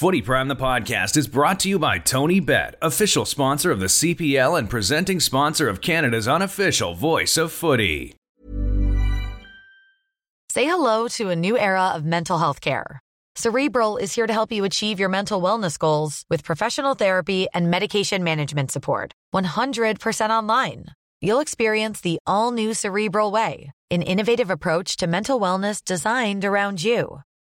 Footy Prime the podcast is brought to you by TonyBet, official sponsor of the CPL and presenting sponsor of Canada's unofficial voice of footy. Say hello to a new era of mental health care. Cerebral is here to help you achieve your mental wellness goals with professional therapy and medication management support. 100% online. You'll experience the all new Cerebral Way, an innovative approach to mental wellness designed around you.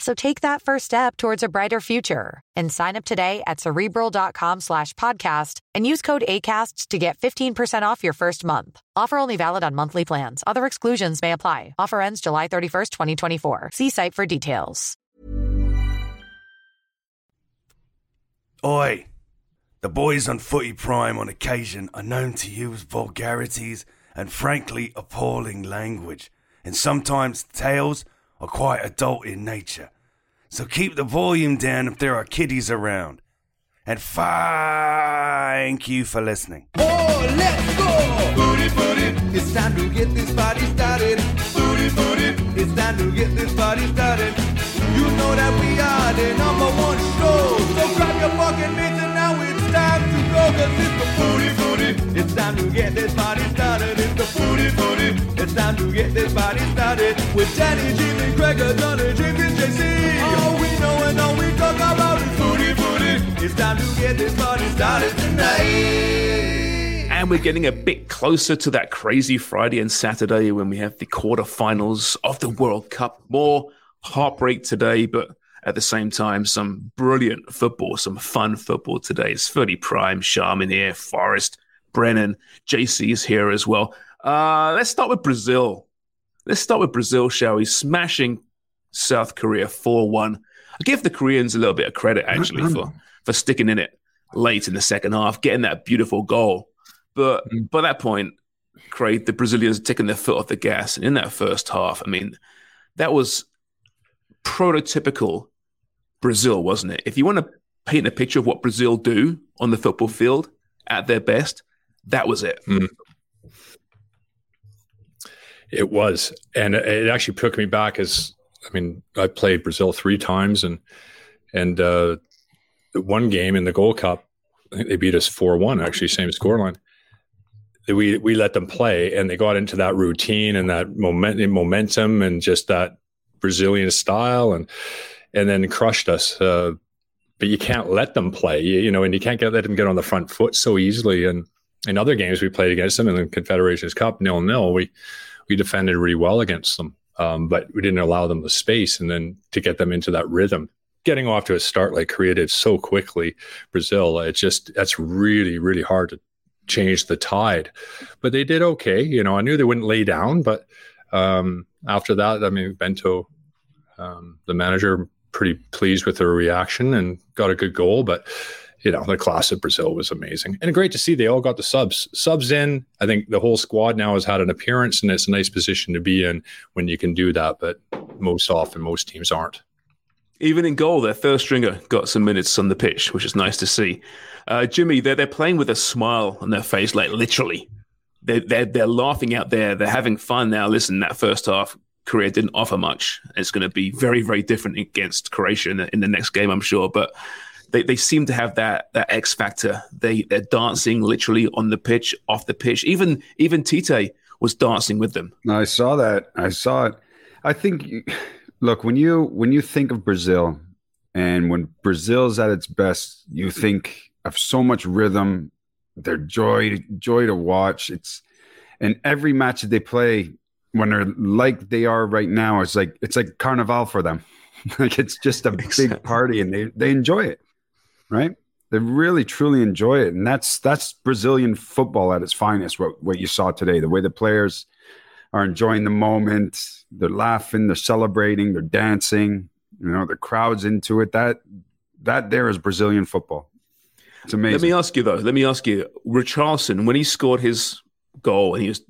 So take that first step towards a brighter future and sign up today at cerebral.com slash podcast and use code ACasts to get 15% off your first month. Offer only valid on monthly plans. Other exclusions may apply. Offer ends July 31st, 2024. See site for details. Oi! The boys on Footy Prime on occasion are known to use vulgarities and frankly appalling language, and sometimes tales are quite adult in nature. So keep the volume down if there are kiddies around. And thank you for listening. Oh, let's go! Booty, booty, it's time to get this party started. Booty, booty, it's time to get this party started. You know that we are the number one show. So grab your fucking mitts and now it's time to go. Cause it's the booty, booty, it's time to get this party started. It's the booty, booty, it's time to get this party started. With Danny, Jimmy, Gregor, James, and JC. All we know and all we talk about is booty, booty. It's time to get this party started tonight. And we're getting a bit closer to that crazy Friday and Saturday when we have the quarterfinals of the World Cup. More heartbreak today, but at the same time, some brilliant football, some fun football today. It's Footy Prime, Sharman here, Forrest, Brennan, JC is here as well. Uh, let's start with Brazil. Let's start with Brazil, shall we? Smashing South Korea 4 1. I give the Koreans a little bit of credit, actually, for, for sticking in it late in the second half, getting that beautiful goal. But by that point, Craig, the Brazilians taking their foot off the gas. And in that first half, I mean, that was prototypical Brazil, wasn't it? If you want to paint a picture of what Brazil do on the football field at their best, that was it. Mm. It was, and it actually took me back as I mean, I played Brazil three times, and and uh, one game in the Gold Cup, I think they beat us four one. Actually, same scoreline. We we let them play, and they got into that routine and that momentum, momentum, and just that Brazilian style, and and then crushed us. Uh, but you can't let them play, you, you know, and you can't get, let them get on the front foot so easily. And in other games we played against them in the Confederations Cup, nil nil, we we defended really well against them, um, but we didn't allow them the space, and then to get them into that rhythm. Getting off to a start like Korea did so quickly, Brazil, it's just that's really really hard to change the tide. But they did okay. You know, I knew they wouldn't lay down, but um, after that, I mean, Bento, um, the manager, pretty pleased with their reaction and got a good goal. But you know, the class of Brazil was amazing and great to see. They all got the subs subs in. I think the whole squad now has had an appearance, and it's a nice position to be in when you can do that. But most often, most teams aren't. Even in goal, their first stringer got some minutes on the pitch, which is nice to see. Uh, Jimmy, they're, they're playing with a smile on their face, like literally. They're, they're, they're laughing out there. They're having fun now. Listen, that first half, Korea didn't offer much. It's going to be very, very different against Croatia in the, in the next game, I'm sure. But they, they seem to have that that X factor. They they're dancing literally on the pitch, off the pitch. Even even Tite was dancing with them. I saw that. I saw it. I think look, when you when you think of Brazil and when Brazil's at its best, you think of so much rhythm, their joy joy to watch. It's and every match that they play when they're like they are right now, it's like it's like carnival for them. like it's just a big party and they they enjoy it. Right? They really truly enjoy it. And that's that's Brazilian football at its finest, what what you saw today. The way the players are enjoying the moment, they're laughing, they're celebrating, they're dancing, you know, the crowd's into it. That that there is Brazilian football. It's amazing. Let me ask you though. Let me ask you, Richarlison, when he scored his goal and he was,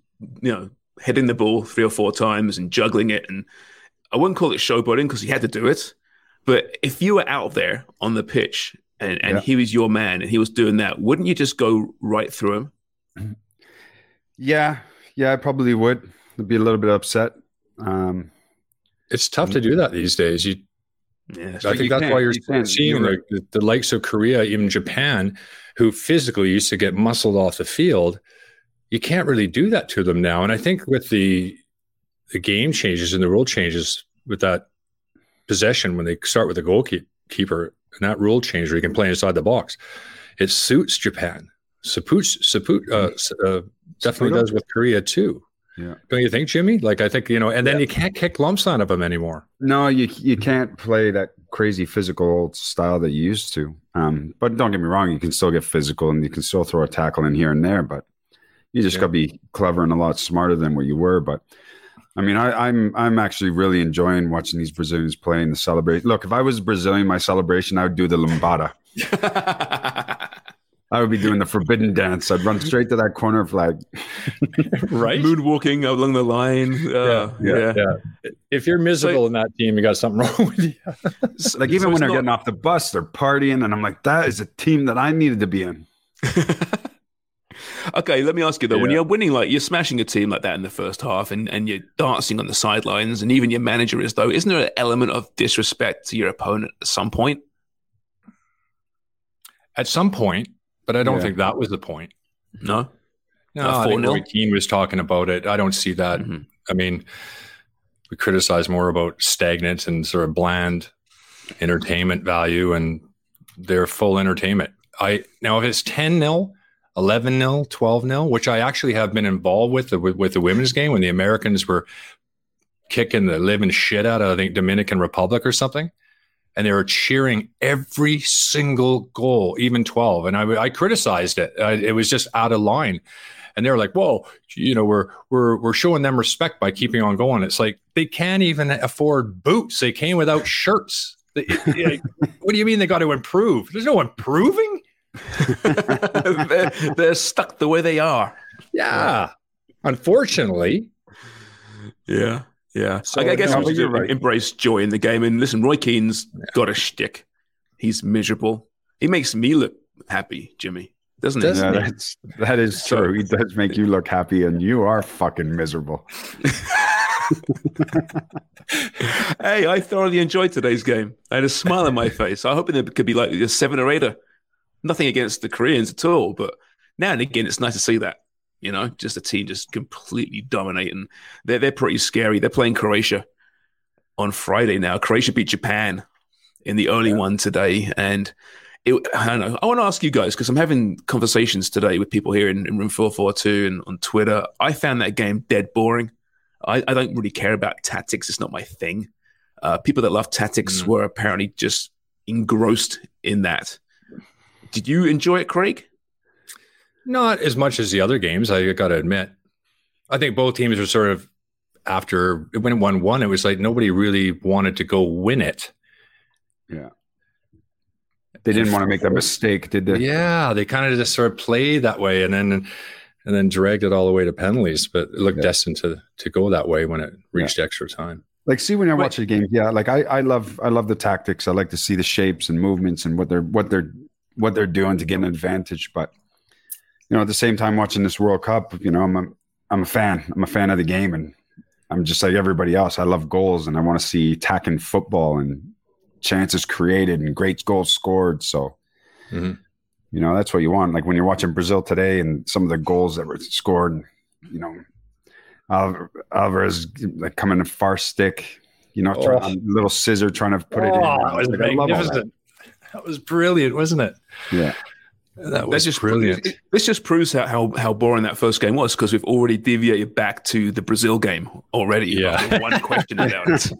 you know, hitting the ball three or four times and juggling it. And I wouldn't call it showboating because he had to do it. But if you were out there on the pitch and, and Yeah. he was your man and he was doing that, wouldn't you just go right through him? Yeah, yeah, I probably would. I'd be a little bit upset. Um, It's tough to do that these days. You, Yeah. I think that's why you're you seeing the, the, the likes of Korea, even Japan, who physically used to get muscled off the field. You can't really do that to them now. And I think with the the game changes and the rule changes with that possession when they start with the goalkeeper and that rule change where you can play inside the box, it suits Japan. Saput, Saput uh, uh, definitely Saputo? does with Korea too. Yeah. Don't you think, Jimmy? Like I think you know, and then you can't kick lumps out of them anymore. No, you you can't play that crazy physical style that you used to. Um, but don't get me wrong, you can still get physical and you can still throw a tackle in here and there, but you just Yeah. got to be clever and a lot smarter than what you were. But I mean, I, I'm I'm actually really enjoying watching these Brazilians play and the celebration. Look, if I was Brazilian, my celebration, I would do the lambada. I would be doing the forbidden dance. I'd run straight to that corner flag. right? Moonwalking along the line. Uh, yeah. yeah. If you're miserable in that team, you got something wrong with you. Like even So when they're not- getting off the bus, they're partying, and I'm like, that is a team that I needed to be in. Okay, let me ask you though: when you're winning, like you're smashing a team like that in the first half, and, and you're dancing on the sidelines, and even your manager is though, isn't there an element of disrespect to your opponent at some point? At some point, but I don't Yeah. think that was the point. No. No, I think 4-0? Roy Keane was talking about it. I don't see that. Mhm. I mean, we criticize more about stagnant and sort of bland entertainment value, and they're full entertainment. I now if it's 10 0, 11 0, 12 0, which I actually have been involved with the, with, with the women's game when the Americans were kicking the living shit out of I think Dominican Republic or something. And they were cheering every single goal, even 12. And I, I criticized it. I, it was just out of line and they were like, "Whoa, you know, we're we're we're showing them respect by keeping on going." It's like they can't even afford boots; they came without shirts. They- like, what do you mean they got to improve? There's no improving. they're, they're stuck the way they are. Yeah, unfortunately. Yeah. Yeah. So, I, I guess no, we should right. embrace joy in the game. And listen, Roy Keane's got a shtick. He's miserable. He makes me look happy, Jimmy, doesn't he? Does- Yeah, Doesn't that's that is So- true. He does make you look happy, and you are fucking miserable. hey, I thoroughly enjoyed today's game. I had a smile on my face. I hoping it could be like a seven or eighter. Nothing against the Koreans at all, but now and again, it's nice to see that. You know, just a team just completely dominating. They're they're pretty scary. They're playing Croatia on Friday now. Croatia beat Japan in the early one today, and it, I don't know. I want to ask you guys because I'm having conversations today with people here in, in room four four two and on Twitter. I found that game dead boring. I, I don't really care about tactics. It's not my thing. Uh, people that love tactics Mm. were apparently just engrossed in that. Did you enjoy it, Craig? Not as much as the other games, I got to admit. I think both teams were sort of after when it went one. It was like nobody really wanted to go win it. Yeah. They didn't want to make that mistake, did they? Yeah, they kind of just sort of played that way, and then and then dragged it all the way to penalties. But it looked Yeah. destined to to go that way when it reached extra time. Like, see when I watch the games, yeah. Like, I, I love, I love the tactics. I like to see the shapes and movements and what they're, what they're, what they're doing to get an advantage. But you know, at the same time, watching this World Cup, you know, I'm, a, I'm a fan. I'm a fan of the game, and I'm just like everybody else. I love goals, and I want to see attacking football and chances created and great goals scored. So, Mhm. you know, that's what you want. Like when you're watching Brazil today and some of the goals that were scored, you know, Alvar- Alvarez like coming to far stick, you know, trying, Oh. little scissor trying to put it in. that was Like, I that. That was brilliant, wasn't it? Yeah. That was That's just brilliant. it- This just proves how, how, how boring that first game was because we've already deviated back to the Brazil game already. Yeah. One question about it.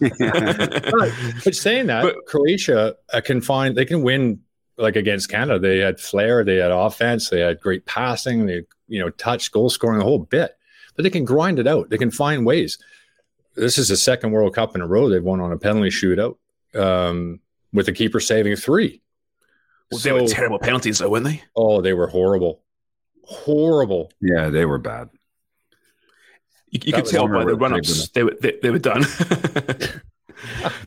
but, but saying that, But- Croatia uh, can find they can win like against Canada. They had flair, they had offense, they had great passing, they you know touch, goal scoring, the whole bit. But they can grind it out. They can find ways. This is the second World Cup in a row they've won on a penalty shootout um, with the keeper saving three. Well, they were terrible penalties, though, weren't they? Oh, they were horrible, horrible. Yeah, they were bad. You, you could tell by the run ups they were they, they were done.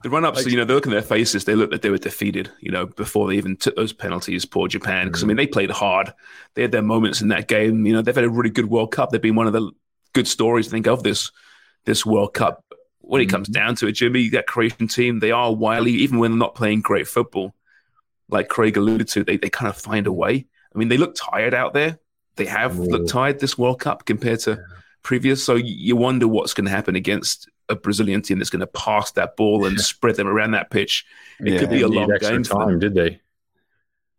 the run ups, you know, they look in their faces, they look that they were defeated, you know, before they even took those penalties, poor Japan. Because, I mean, they played hard. They had their moments in that game. You know, they've had a really good World Cup. They've been one of the good stories, I think, of this this World Cup. When it comes mm-hmm. down to it, Jimmy, that Croatian team, they are wily, even when they're not playing great football. Like Craig alluded to, they, they kind of find a way. I mean, they look tired out there. They have Ooh. looked tired this World Cup compared to yeah. previous. So you wonder what's going to happen against a Brazilian team that's going to pass that ball and spread them around that pitch. It yeah, could be a long game. Time, did they?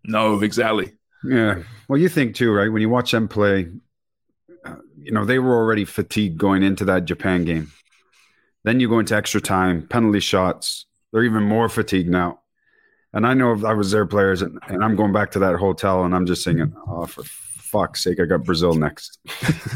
No, exactly. Yeah. Well, you think too, right? When you watch them play, uh, you know they were already fatigued going into that Japan game. Then you go into extra time, penalty shots. They're even more fatigued now. And I know I was their players, and, and I'm going back to that hotel, and I'm just singing, "Oh, for fuck's sake, I got Brazil next.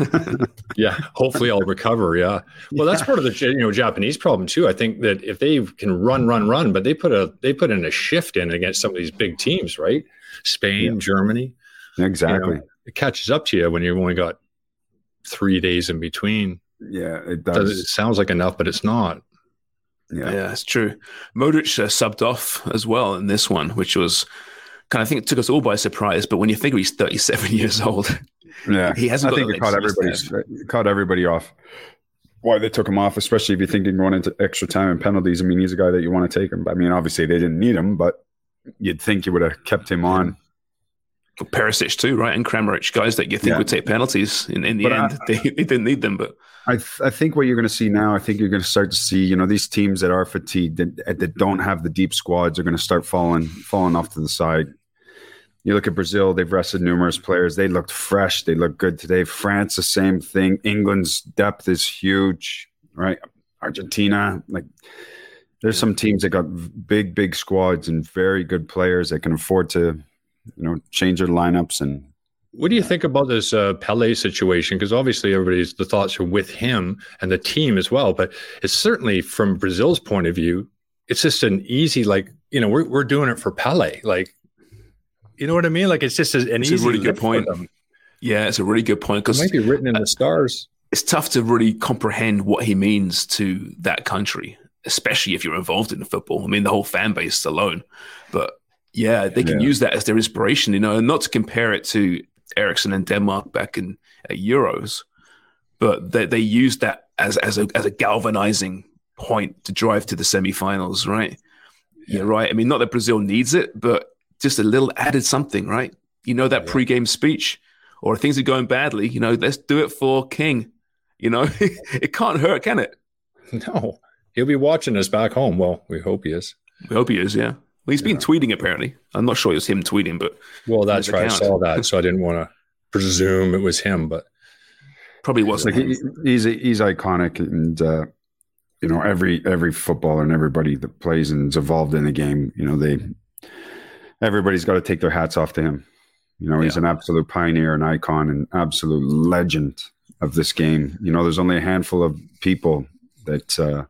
yeah, hopefully I'll recover. Yeah. Well, that's part of the you know Japanese problem too. I think that if they can run, run, run, but they put a they put in a shift in against some of these big teams, right? Spain, yeah. Germany. Exactly. You know, it catches up to you when you've only got three days in between. Yeah, it does. It sounds like enough, but it's not. Yeah, yeah, it's true. Modric uh, subbed off as well in this one, which was kind of I think it took us all by surprise. But when you figure he's 37 years old, yeah, he hasn't. I think it caught everybody caught everybody off. Why they took him off, especially if you're thinking going into extra time and penalties. I mean, he's a guy that you want to take him. I mean, obviously they didn't need him, but you'd think you would have kept him on. Perisic too, right? And Kramaric, guys that you think yeah. would take penalties. In, in the but end, I, they, they, didn't need them. But I, th- I think what you're going to see now, I think you're going to start to see, you know, these teams that are fatigued that, that don't have the deep squads are going to start falling falling off to the side. You look at Brazil, they've rested numerous players. They looked fresh. They look good today. France, the same thing. England's depth is huge, right? Argentina, like there's some teams that got big, big squads and very good players that can afford to, you know, change their lineups and what do you think about this uh, Pele situation? Because obviously, everybody's the thoughts are with him and the team as well. But it's certainly from Brazil's point of view, it's just an easy like you know we're we're doing it for Pele. Like you know what I mean? Like it's just an it's easy. A really good point. Yeah, it's a really good point because it might be written in the stars. It's tough to really comprehend what he means to that country, especially if you're involved in the football. I mean, the whole fan base alone. But yeah, they can yeah. use that as their inspiration, you know, and not to compare it to Eriksen and Denmark back in Euros, but they, they used that as as a as a galvanizing point to drive to the semi-finals, right? Yeah, right. I mean, not that Brazil needs it, but just a little added something, right? You know that yeah. pre-game speech, or things are going badly. You know, let's do it for King. You know, it can't hurt, can it? No, he'll be watching us back home. Well, we hope he is. We hope he is. Yeah. Well, he's yeah. been tweeting apparently. I'm not sure it was him tweeting, but well, that's right. Account. I saw that, so I didn't want to presume it was him, but probably wasn't. Like he, he's he's iconic, and uh, you know every every footballer and everybody that plays and is involved in the game, you know they everybody's got to take their hats off to him. You know, he's yeah. an absolute pioneer, an icon, an absolute legend of this game. You know, there's only a handful of people that uh,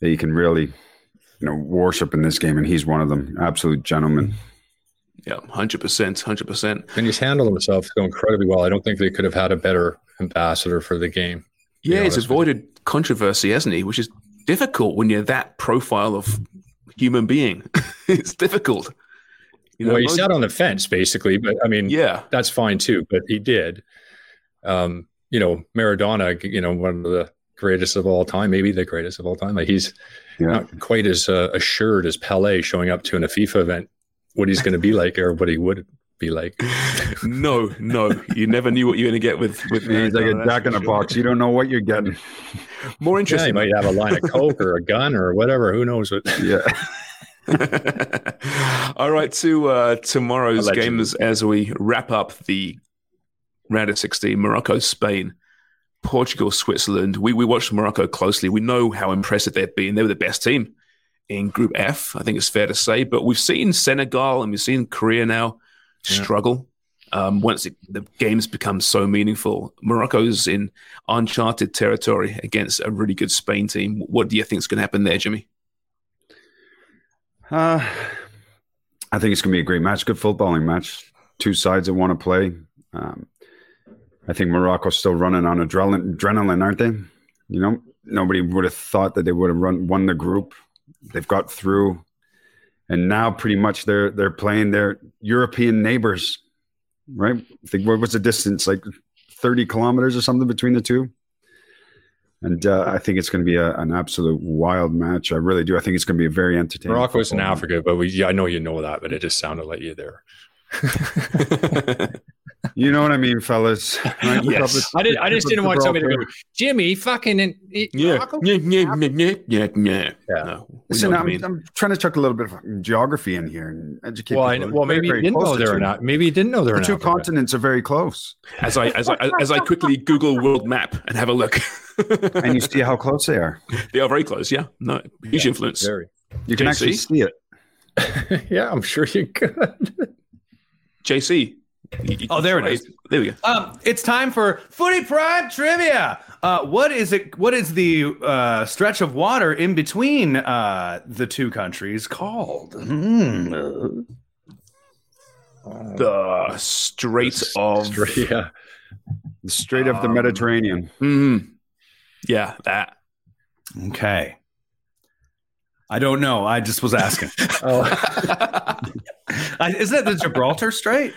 that you can really, you know, worship in this game, and he's one of them. Absolute gentleman. Yeah, hundred percent, hundred percent. And he's handled himself so incredibly well. I don't think they could have had a better ambassador for the game. Yeah, he's avoided controversy, hasn't he? Which is difficult when you're that profile of human being. it's difficult. You know, well, he sat on the fence basically, but I mean, yeah, that's fine too. But he did. Um, you know, Maradona, you know, one of the greatest of all time, maybe the greatest of all time. Like he's yeah. not quite as uh, assured as Pele showing up to in a FIFA event what he's going to be like or what he would be like. no, no, you never knew what you're going to get with with. He's like a jack in a box. You don't know what you're getting. More interesting. Yeah, he might have a line of coke or a gun or whatever. Who knows what? Yeah. All right, to uh, tomorrow's games as we wrap up the round of 16, Morocco, Spain, Portugal, Switzerland. We, we watched Morocco closely. We know how impressive they've been. They were the best team in Group F, I think it's fair to say. But we've seen Senegal and we've seen Korea now yeah. struggle um, once it, the games become so meaningful. Morocco's in uncharted territory against a really good Spain team. What do you think is going to happen there, Jimmy? Uh, I think it's going to be a great match, good footballing match. Two sides that want to play. Um, I think Morocco's still running on adrenaline, adrenaline, aren't they? You know, nobody would have thought that they would have run won the group. They've got through, and now pretty much they're they're playing their European neighbors, right? I think what was the distance? Like thirty kilometers or something between the two. And uh, I think it's going to be a, an absolute wild match. I really do. I think it's going to be a very entertaining. Morocco's in Africa, but we, yeah, I know you know that, but it just sounded like you there. You know what I mean, fellas? Right? Yes. I, did, I just didn't want somebody to go, Jimmy, fucking. In, yeah. Yeah, yeah, yeah, yeah, yeah, yeah. Yeah. No, Listen, I'm, mean. I'm trying to chuck a little bit of geography in here and educate. Well, I, well, maybe you didn't know to they're not. Maybe you didn't know they're The two Africa. continents are very close, As I as I as I quickly Google world map and have a look, and you see how close they are. they are very close. Yeah, no, huge influence. Very. You can JC? actually see it. yeah, I'm sure you could. JC. Oh, there it is. There we go. Um, it's time for Footy Prime trivia. Uh, what is it? What is the uh, stretch of water in between uh, the two countries called? Hmm. The Strait of. Straight- yeah. The Strait of the Um, Mediterranean. Mm, yeah, that. Okay. I don't know. I just was asking. Oh, isn't it the Gibraltar Strait?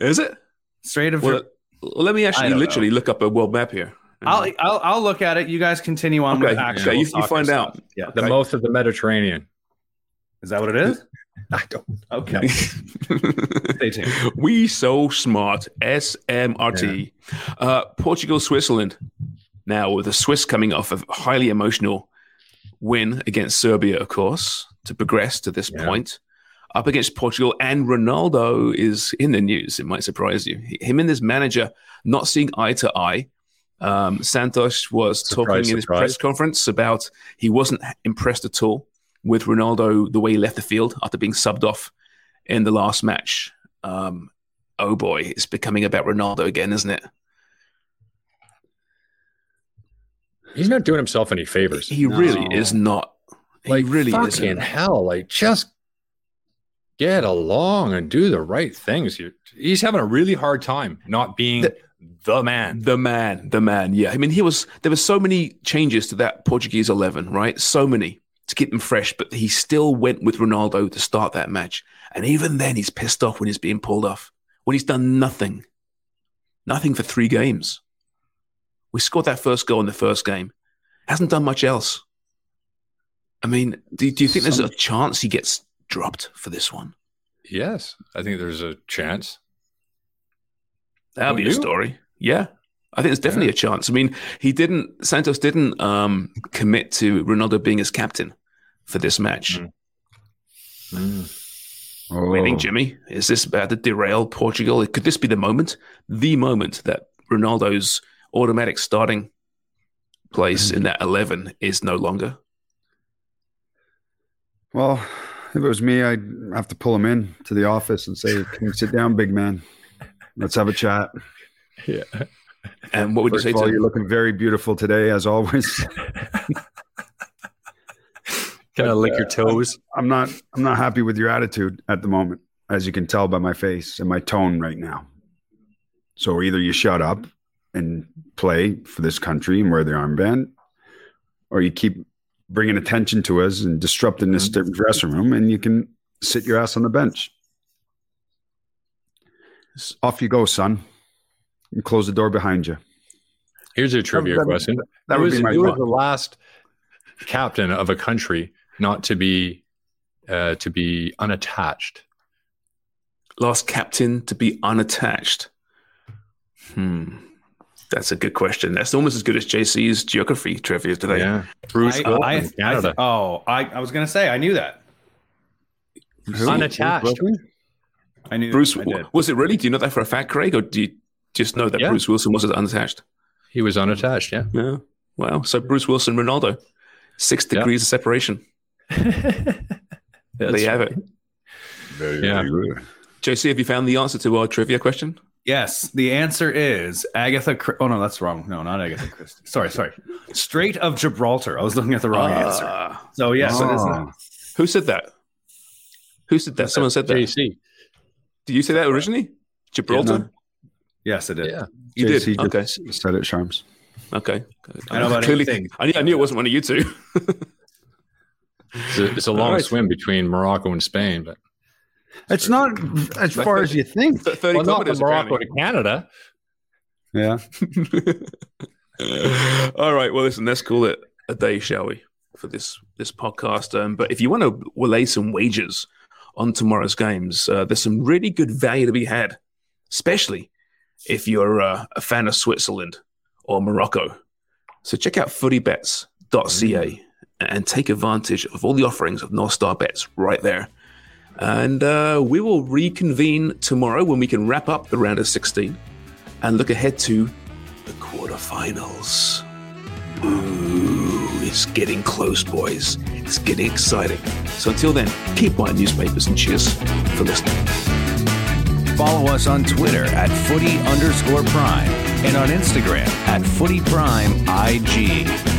Is it? Strait of. Well, Gib- let me actually don't literally look up a world map here. I'll, I'll I'll look at it. You guys continue on Okay, with actual. okay, you- you find stuff. out. Yeah. the mouth of the Mediterranean. Is that what it is? I don't. Okay. Stay tuned. we so smart. SMRT. Uh, Portugal, Switzerland. Now with the Swiss coming off a highly emotional win against Serbia, of course, to progress to this Yeah. point. Up against Portugal, and Ronaldo is in the news. It might surprise you. Him and his manager not seeing eye to eye. Um, Santos was Surprise, talking in his surprise. press conference about he wasn't impressed at all with Ronaldo the way he left the field after being subbed off in the last match. Um, oh boy, it's becoming about Ronaldo again, isn't it? He's not doing himself any favors. He really is not. Like, he really fucking isn't. hell. Like, just get along and do the right things. he's having a really hard time not being The- the, man. The man, the man. Yeah, I mean, he was. There were so many changes to that Portuguese eleven, right? So many to keep them fresh, but he still went with Ronaldo to start that match. And even then, he's pissed off when he's being pulled off. When he's done nothing, nothing for three games. We scored that first goal in the first game. Hasn't done much else. I mean, do, do you think there's a chance he gets dropped for this one? Yes, I think there's a chance. That'll Don't be a story. Yeah. I think there's definitely a chance. I mean, he didn't, Santos didn't um, commit to Ronaldo being his captain for this match. Mm. Oh, you think, Jimmy? Is this about to derail Portugal? Could this be the moment, the moment that Ronaldo's automatic starting place in that 11 is no longer? Well, if it was me, I'd have to pull him in to the office and say, "Can you sit down, big man? Let's have a chat." Yeah. And what would First you of say all, to you're looking very beautiful today, as always. Kind of lick your toes. I'm not. I'm not happy with your attitude at the moment, as you can tell by my face and my tone right now. So either you shut up and play for this country and wear the armband, or you keep bringing attention to us and disrupting this dressing room, and you can sit your ass on the bench. Off you go, son. And close the door behind you. Here's a trivia That- question. That who would was, be my was the last captain of a country not to be uh, to be unattached? last captain to be unattached? Hmm. That's a good question. That's almost as good as JC's geography trivia today. Yeah, Bruce I, Wilson, I, I, Canada. oh, I, I was gonna say I knew that. unattached. I knew Bruce, I did. was it really? Do you know that for a fact, Craig, or do you just know that Yeah. Bruce Wilson wasn't unattached? He was unattached. Yeah. Yeah. Wow. So Bruce Wilson, Ronaldo, six Yeah. degrees of separation. there you have it. Very, Yeah. very good. JC, have you found the answer to our trivia question? Yes, the answer is Agatha. Chri- oh no, that's wrong. No, not Agatha Christie. Sorry, sorry. Strait of Gibraltar. I was looking at the wrong answer. Ah. So yes, it is Oh. that. who said that? Who said that? Someone said that. JC. Did you say that originally? Gibraltar? Yes, I did. Yeah. You JC did. Okay. just said it, Sharms. Okay. I know about Clearly, anything. I knew, I knew it wasn't one of you two. It's a, it's a long right. swim between Morocco and Spain, but It's not as far as you think. Thirty well, kilometers. from Morocco to Canada. Yeah. All right. Well, listen, let's call it a day, shall we, for this this podcast? Um, but if you want to lay some wagers on tomorrow's games, uh, there's some really good value to be had, especially if you're uh, a fan of Switzerland or Morocco. So check out footybets.ca and take advantage of all the offerings of North Star Bets right there. And uh, we will reconvene tomorrow when we can wrap up the round of 16 and look ahead to the quarterfinals. Ooh, it's getting close, boys. It's getting exciting. So until then, keep buying newspapers and cheers for listening. Follow us on Twitter at footy underscore prime and on Instagram at footy prime IG.